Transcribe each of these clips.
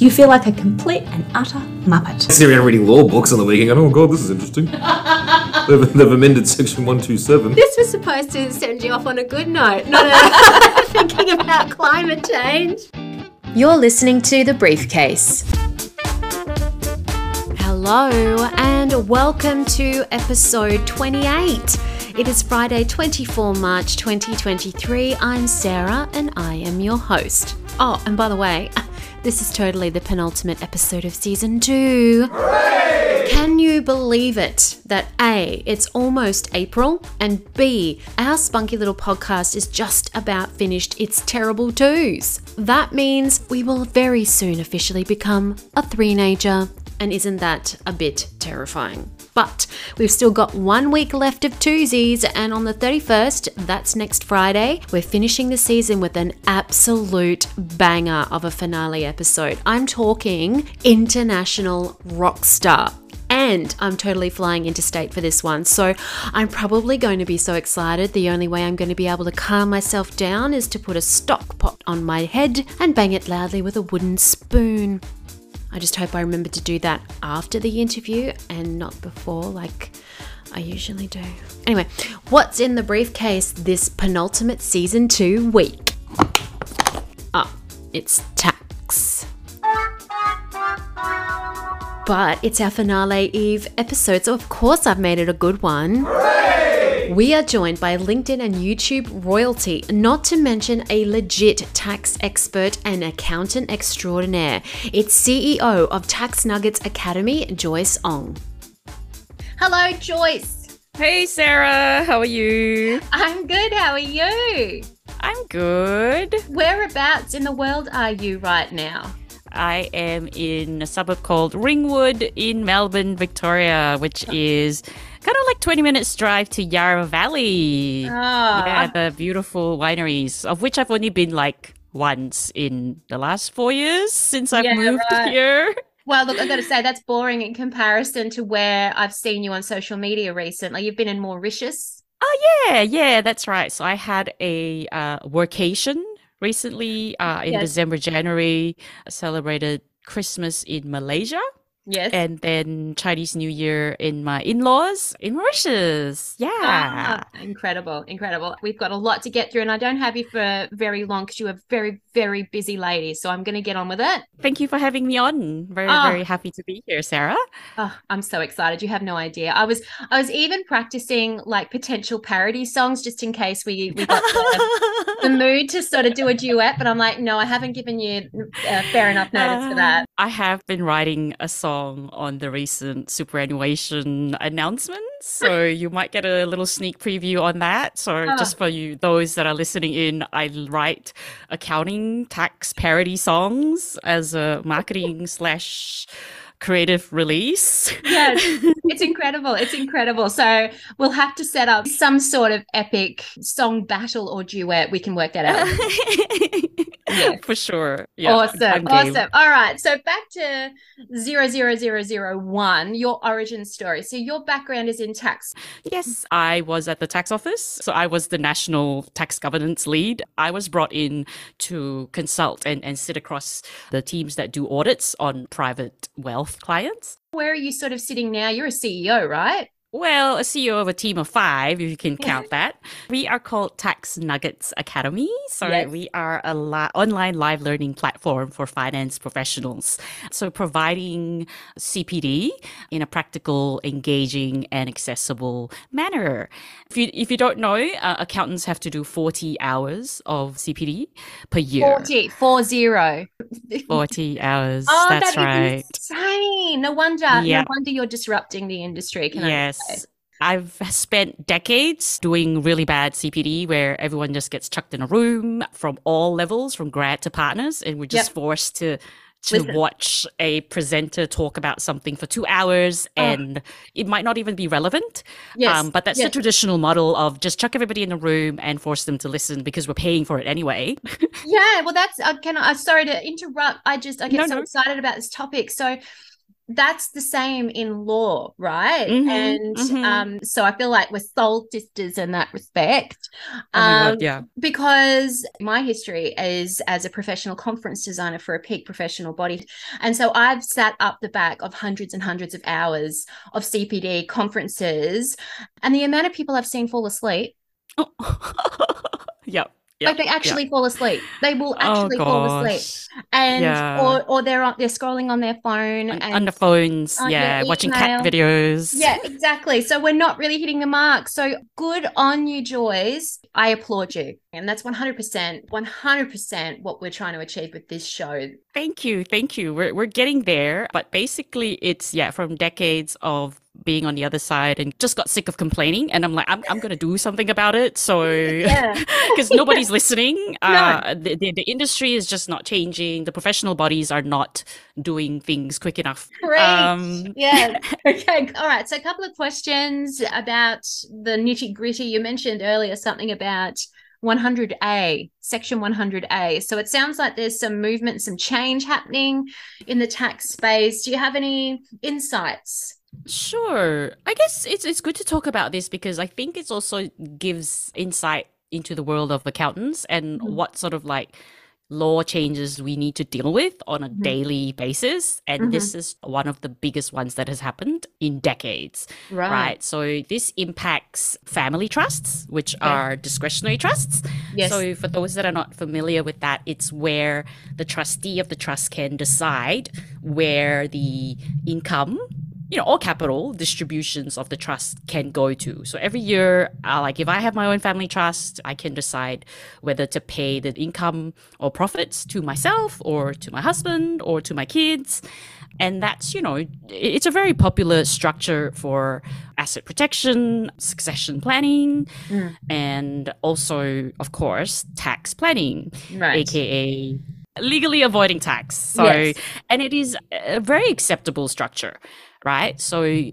you feel like a complete and utter muppet. I Sitting around reading law books on the weekend, going, oh god, this is interesting. they've, they've amended section 127. This was supposed to send you off on a good note, not a thinking about climate change. You're listening to The Briefcase. Hello, and welcome to episode 28. It is Friday, 24 March 2023. I'm Sarah, and I am your host. Oh, and by the way, this is totally the penultimate episode of season two. Hooray! Can you believe it that A, it's almost April, and B, our spunky little podcast is just about finished its terrible twos? That means we will very soon officially become a three-nager. And isn't that a bit terrifying? But we've still got one week left of twosies, and on the 31st, that's next Friday, we're finishing the season with an absolute banger of a finale episode. I'm talking international rock star and I'm totally flying interstate for this one. So I'm probably going to be so excited. The only way I'm going to be able to calm myself down is to put a stock pot on my head and bang it loudly with a wooden spoon. I just hope I remember to do that after the interview and not before, like I usually do. Anyway, what's in the briefcase this penultimate season two week? Ah, oh, it's tax. But it's our finale eve episode, so of course I've made it a good one. Hooray! We are joined by LinkedIn and YouTube royalty, not to mention a legit tax expert and accountant extraordinaire. It's CEO of Tax Nuggets Academy, Joyce Ong. Hello, Joyce. Hey, Sarah. How are you? I'm good. How are you? I'm good. Whereabouts in the world are you right now? I am in a suburb called Ringwood in Melbourne, Victoria, which is kind of like 20 minutes drive to Yarra Valley. Oh. Yeah, the beautiful wineries, of which I've only been like once in the last four years since I've yeah, moved right. here. Well, look, I've got to say that's boring in comparison to where I've seen you on social media recently. You've been in Mauritius. Oh yeah, yeah, that's right. So I had a uh, workation recently uh, in yes. December, January, celebrated Christmas in Malaysia. Yes. And then Chinese New Year in my in laws in Mauritius. Yeah. Ah, incredible. Incredible. We've got a lot to get through, and I don't have you for very long because you're very, very busy lady. So I'm going to get on with it. Thank you for having me on. Very, oh. very happy to be here, Sarah. Oh, I'm so excited. You have no idea. I was, I was even practicing like potential parody songs just in case we, we got the, the mood to sort of do a duet. But I'm like, no, I haven't given you uh, fair enough notice for that. I have been writing a song on the recent superannuation announcements. So you might get a little sneak preview on that. So oh. just for you, those that are listening in, I write accounting tax parody songs as a marketing slash creative release. yes, it's incredible. It's incredible. So we'll have to set up some sort of epic song battle or duet. We can work that out. yeah. For sure. Yeah, awesome. Awesome. All right. So back to 00001, your origin story. So your background is in tax. Yes, I was at the tax office. So I was the national tax governance lead. I was brought in to consult and, and sit across the teams that do audits on private wealth clients. Where are you sort of sitting now? You're a CEO, right? Well, a CEO of a team of five, if you can count that. We are called Tax Nuggets Academy. So yes. we are a li- online live learning platform for finance professionals. So providing CPD in a practical, engaging, and accessible manner. If you if you don't know, uh, accountants have to do forty hours of CPD per year. 40, four zero. 40 hours. Oh, that's that right. insane. No wonder. Yep. No wonder you're disrupting the industry. Can yes. I've spent decades doing really bad CPD where everyone just gets chucked in a room from all levels, from grad to partners, and we're just yep. forced to to Listen. watch a presenter talk about something for two hours ah. and it might not even be relevant. Yes. Um, but that's yes. the traditional model of just chuck everybody in the room and force them to listen because we're paying for it anyway. yeah, well, that's, uh, can I, uh, sorry to interrupt. I just, I get no, so no. excited about this topic. So, that's the same in law, right? Mhm, and mhm. um, so I feel like we're soul sisters in that respect. Oh Um, God, yeah. because my history is as a professional conference designer for a peak professional body. And so I've sat up the back of hundreds and hundreds of hours of CPD conferences, and the amount of people I've seen fall asleep, yep. Like they actually fall asleep. They will oh, actually oh, fall asleep. And Yeah. or or they're on they're scrolling on their phone On, and on the phones, on yeah, watching cat videos. Yeah, exactly. So we're not really hitting the mark. So good on you, Joyce. I applaud you. And that's 100%, 100% what we're trying to achieve with this show. Thank you, thank you. We're we're getting there, but basically, it's yeah, from decades of being on the other side and just got sick of complaining, and I'm like, I'm I'm gonna do something about it. So Yeah. because nobody's listening, uh, the, the the industry is just not changing. The professional bodies are not doing things quick enough. Great. Um, yeah. Okay. All right. So a couple of questions about the nitty gritty. You mentioned earlier something about 100A, section 100A. So it sounds like there's some movement, some change happening in the tax space. Do you have any insights? Sure. I guess it's it's good to talk about this because I think it's also gives insight into the world of accountants and Mhm. what sort of like law changes we need to deal with on a Mhm. daily basis. And this is one of the biggest ones that has happened in decades. Right. So this impacts family trusts, which Okay. are discretionary trusts. Yes. So for those that are not familiar with that, it's where the trustee of the trust can decide where the income, you know, all capital distributions of the trust can go to. So every year, uh, like if I have my own family trust, I can decide whether to pay the income or profits to myself or to my husband or to my kids. And that's, you know, it's a very popular structure for asset protection, succession planning, Mm. and also, of course, tax planning, right. aka legally avoiding tax. So, Yes. and it is a very acceptable structure, right? So,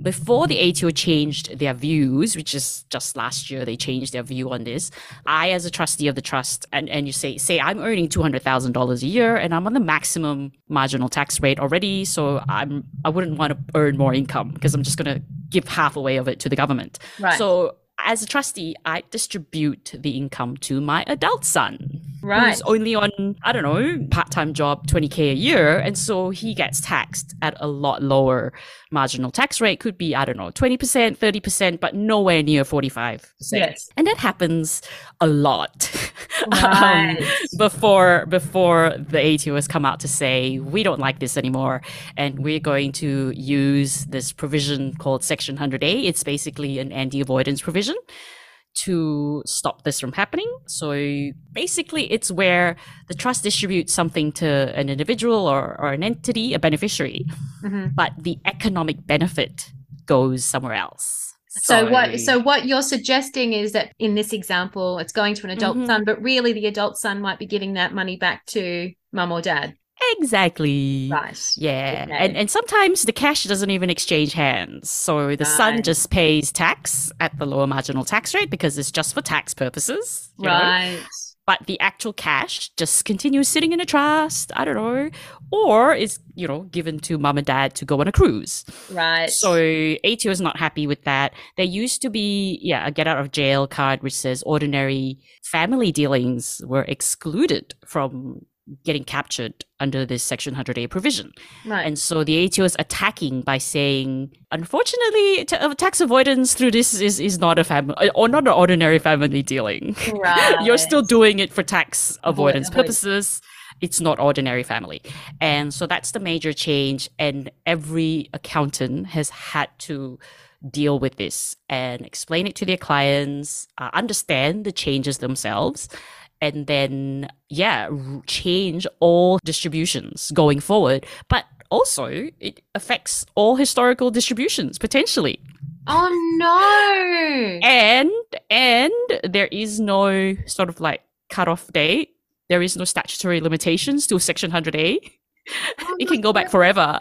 before the ATO changed their views, which is just last year, they changed their view on this. I, as a trustee of the trust, and, and you say, say I'm earning two hundred thousand dollars a year, and I'm on the maximum marginal tax rate already, so I'm I wouldn't want to earn more income because I'm just gonna give half away of it to the government. Right. So as a trustee, I distribute the income to my adult son, Right. who's only on I don't know part-time job, twenty k a year, and so he gets taxed at a lot lower marginal tax rate. Could be I don't know twenty percent, thirty percent, but nowhere near forty-five percent. Yes. and that happens a lot. Um, right. before before the ATO has come out to say we don't like this anymore and we're going to use this provision called section 100A it's basically an anti-avoidance provision to stop this from happening so basically it's where the trust distributes something to an individual or, or an entity a beneficiary Mhm. but the economic benefit goes somewhere else So what so what you're suggesting is that in this example it's going to an adult Mhm. son but really the adult son might be giving that money back to mum or dad. Exactly Right. Yeah, Okay. and and sometimes the cash doesn't even exchange hands. So the son just pays tax at the lower marginal tax rate because it's just for tax purposes. you know? Right. But the actual cash just continues sitting in a trust. I don't know, or is you know given to mum and dad to go on a cruise. Right. So ATO is not happy with that. There used to be, yeah, a get out of jail card which says ordinary family dealings were excluded from getting captured under this Section 100A provision. right. And so the ATO is attacking by saying, unfortunately, ta- uh, tax avoidance through this is, is not a family or not an ordinary family dealing. right. You're still doing it for tax avoidance avoid- purposes. It's not ordinary family. And so that's the major change. And every accountant has had to deal with this and explain it to their clients, uh, understand the changes themselves, and then, yeah, r- change all distributions going forward. But also, it affects all historical distributions potentially Oh no. and and there is no sort of like cutoff date. There is no statutory limitations to Section 100A. Oh it can go back forever.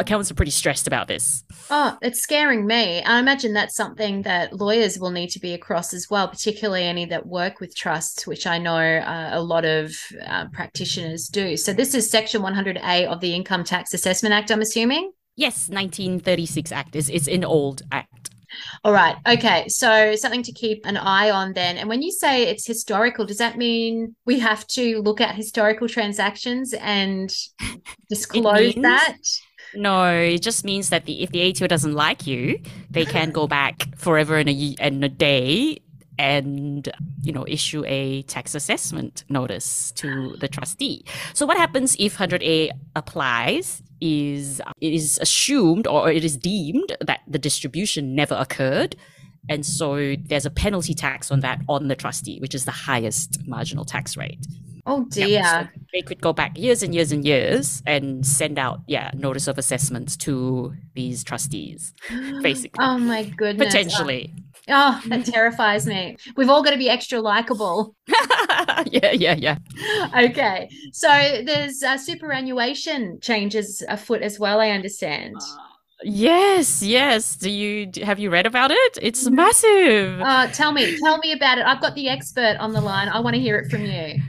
Accountants are pretty stressed about this. Oh, it's scaring me. I imagine that's something that lawyers will need to be across as well, particularly any that work with trusts, which I know uh, a lot of uh, practitioners do. So, this is Section 100A of the Income Tax Assessment Act, I'm assuming? Yes, 1936 Act is it's an old act. All right. Okay. So something to keep an eye on then. And when you say it's historical, does that mean we have to look at historical transactions and disclose that? No, it just means that the, if the ATO doesn't like you, they can go back forever and a a day and you know issue a tax assessment notice to the trustee. So what happens if 100A applies is it is assumed or it is deemed that the distribution never occurred and so there's a penalty tax on that on the trustee which is the highest marginal tax rate. Oh dear. Yeah, so they could go back years and years and years and send out, yeah, notice of assessments to these trustees, basically. Oh my goodness. Potentially. Oh, that terrifies me. We've all got to be extra likable. yeah, yeah, yeah. Okay. So there's uh, superannuation changes afoot as well, I understand. Yes, yes. Do you have you read about it? It's massive. Uh, tell me, tell me about it. I've got the expert on the line. I want to hear it from you.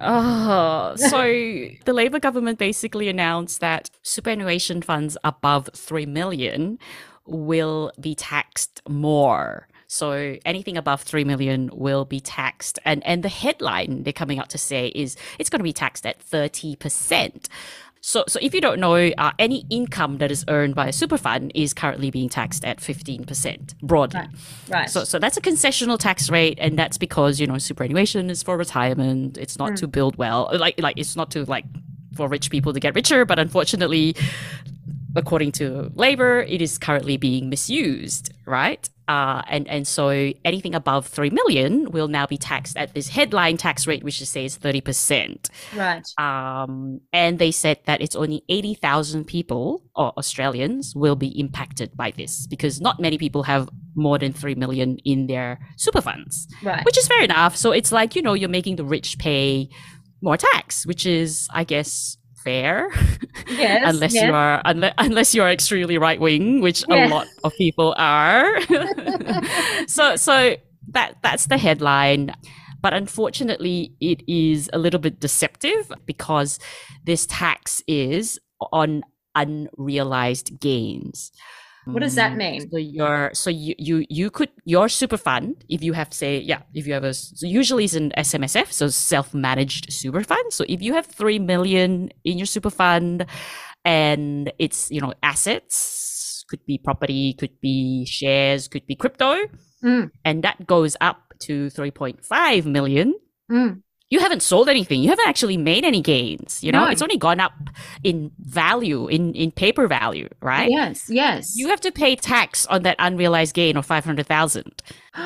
Oh, so the Labor government basically announced that superannuation funds above 3 million will be taxed more. So anything above 3 million will be taxed. And and the headline they're coming out to say is it's going to be taxed at 30%. So, so if you don't know, uh, any income that is earned by a super fund is currently being taxed at 15% broadly. Right. Right. So, so that's a concessional tax rate, and that's because you know superannuation is for retirement. It's not to build well, like like it's not to like for rich people to get richer. But unfortunately, according to Labor, it is currently being misused, right? Uh, and and so anything above three million will now be taxed at this headline tax rate, which is says thirty percent. right. Um, and they said that it's only 80,000 people or Australians will be impacted by this because not many people have more than 3 million in their super funds, Right. which is fair enough. So it's like, you know, you're making the rich pay more tax, which is, I guess, fair. yes. unless yes. you are unless, unless you are extremely right wing, which Yeah. a lot of people are. so so that that's the headline. But unfortunately, it is a little bit deceptive because this tax is on unrealized gains. What does that Mm, mean? So your so you you you could your super fund if you have say yeah if you have a so usually it's an SMSF so self managed super fund. So if you have three million in your super fund, and it's you know assets could be property, could be shares, could be crypto, Mm. and that goes up to three point five million. Mm. You haven't sold anything. You haven't actually made any gains. You know, No. it's only gone up in value, in in paper value, right? Yes. Yes. You have to pay tax on that unrealized gain of 500,000,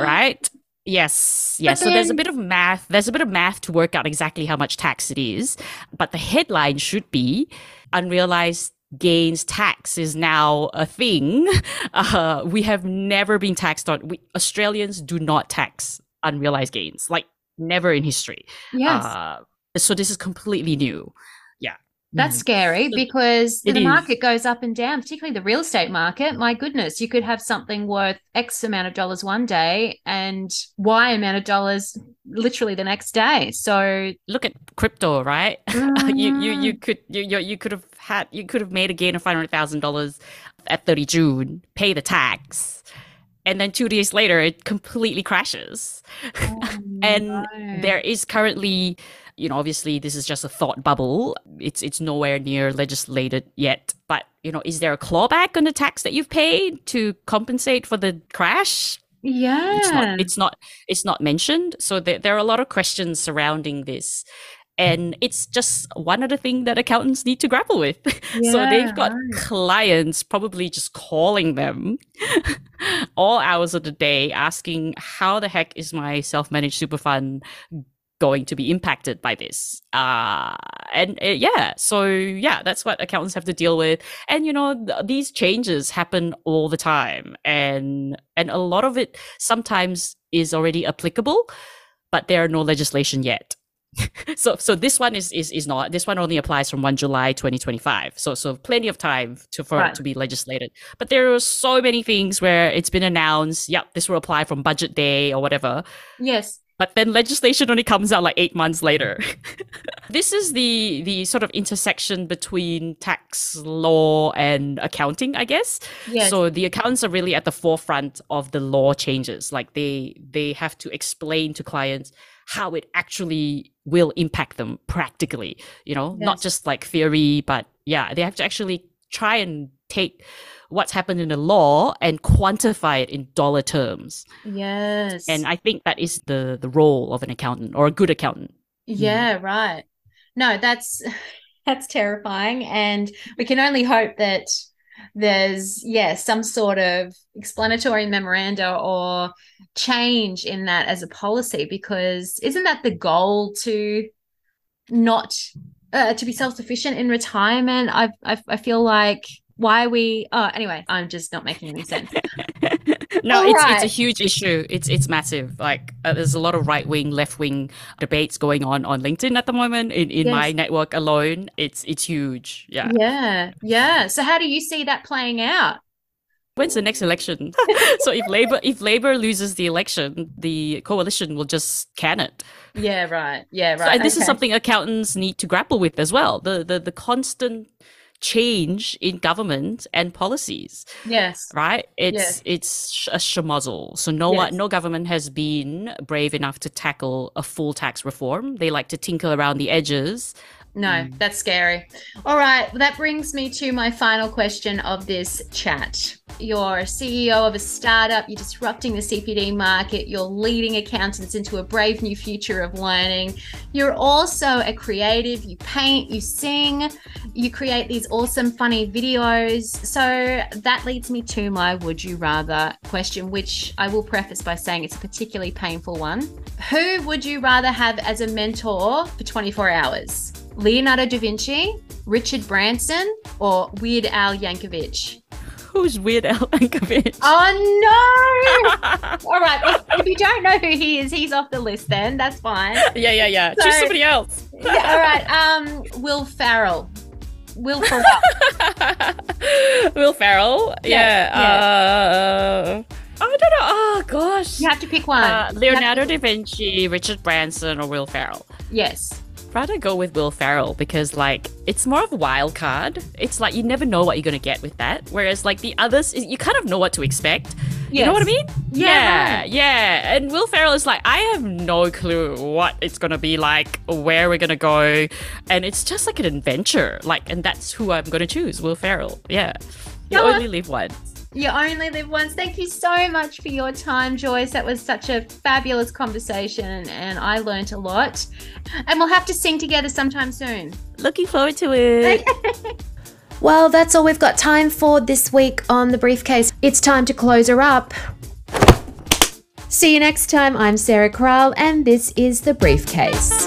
right? Yes. Yes. So there's a bit of math. There's a bit of math to work out exactly how much tax it is. But the headline should be unrealized gains tax is now a thing. Uh, we have never been taxed on, we, Australians do not tax unrealized gains, like never in history. Yes. Uh, so this is completely new. Yeah. That's Mhm. scary because It the is. market goes up and down, particularly the real estate market. My goodness, you could have something worth X amount of dollars one day and Y amount of dollars literally the next day. So look at crypto, right? you you you Mm. could you you, you could have had you could have made a gain of five hundred thousand dollars at thirty June, pay the tax, and then two days later it completely crashes. And no. there is currently you know obviously this is just a thought bubble. It's it's nowhere near legislated yet. But you know is there a clawback on the tax that you've paid to compensate for the crash? Yeah. it's not it's not it's not mentioned. So there, there are a lot of questions surrounding this and it's just one other thing that accountants need to grapple with. So they've got right. clients probably just calling them all hours of the day asking how the heck is my self-managed super fund going to be impacted by this? Uh and uh, yeah so yeah that's what accountants have to deal with. And you know th- these changes happen all the time. And and a lot of it sometimes is already applicable but there are no legislation yet so so this one is, is is not this one only applies from 1 july 2025 so so plenty of time to for Right. it to be legislated but there are so many things where it's been announced yep this will apply from budget day or whatever Yes. but then legislation only comes out like eight months later. this is the the sort of intersection between tax law and accounting, I guess. Yes. So the accountants are really at the forefront of the law changes. Like they they have to explain to clients how it actually will impact them practically. You know, not just like theory, but yeah, they have to actually try and take what's happened in the law and quantify it in dollar terms. yes. And I think that is the the role of an accountant or a good accountant. Mm. Yeah, right. No, that's that's terrifying, and we can only hope that there's yeah some sort of explanatory memoranda or change in that as a policy because isn't that the goal to not uh, to be self-sufficient in retirement? I I I feel like why are we oh anyway I'm just not making any sense. no, it's it's a huge issue. It's it's massive. Like uh, there's a lot of right wing, left wing debates going on on LinkedIn at the moment. In in my network alone, it's it's huge. Yeah. Yeah, yeah. So how do you see that playing out? When's the next election? so if Labor if Labor loses the election, the coalition will just can it. Yeah, right. Yeah, So, right. and this is something accountants need to grapple with as well. The the the constant change in government and policies. Yes. right? It's Yes. it's a schmozzle. So no Yes. no government has been brave enough to tackle a full tax reform. They like to tinkle around the edges. No, mm. that's scary. All right, well, that brings me to my final question of this chat. You're a CEO of a startup, you're disrupting the CPD market, you're leading accountants into a brave new future of learning. You're also a creative, you paint, you sing, you create these awesome, funny videos. So that leads me to my would you rather question, which I will preface by saying it's a particularly painful one. Who would you rather have as a mentor for 24 hours? Leonardo da Vinci, Richard Branson, or Weird Al Yankovic? Who's Weird Al Yankovic? Oh no! All right, well, if you don't know who he is, he's off the list. Then that's fine. yeah, yeah, yeah. So- Choose somebody else. Yeah, all right. Um, Will Ferrell. Will Ferrell. Will Ferrell. Yeah, Yeah. Uh, I don't know. Oh gosh. You have to pick one. Uh, have to- Leonardo da Vinci, Richard Branson, or Will Ferrell. Yes. Rather go with Will Ferrell because like it's more of a wild card. It's like you never know what you're gonna get with that. Whereas like the others, you kind of know what to expect. You know what I mean? Yeah, yeah, yeah. And Will Ferrell is like, I have no clue what it's gonna be like, where we're gonna go, and it's just like an adventure. Like, and that's who I'm gonna choose, Will Ferrell. Yeah, you only live once. You only live once. Thank you so much for your time, Joyce. That was such a fabulous conversation, and I learnt a lot. And we'll have to sing together sometime soon. Looking forward to it. Well, that's all we've got time for this week on The Briefcase. It's time to close her up. See you next time. I'm Sarah Kraal, and this is The Briefcase.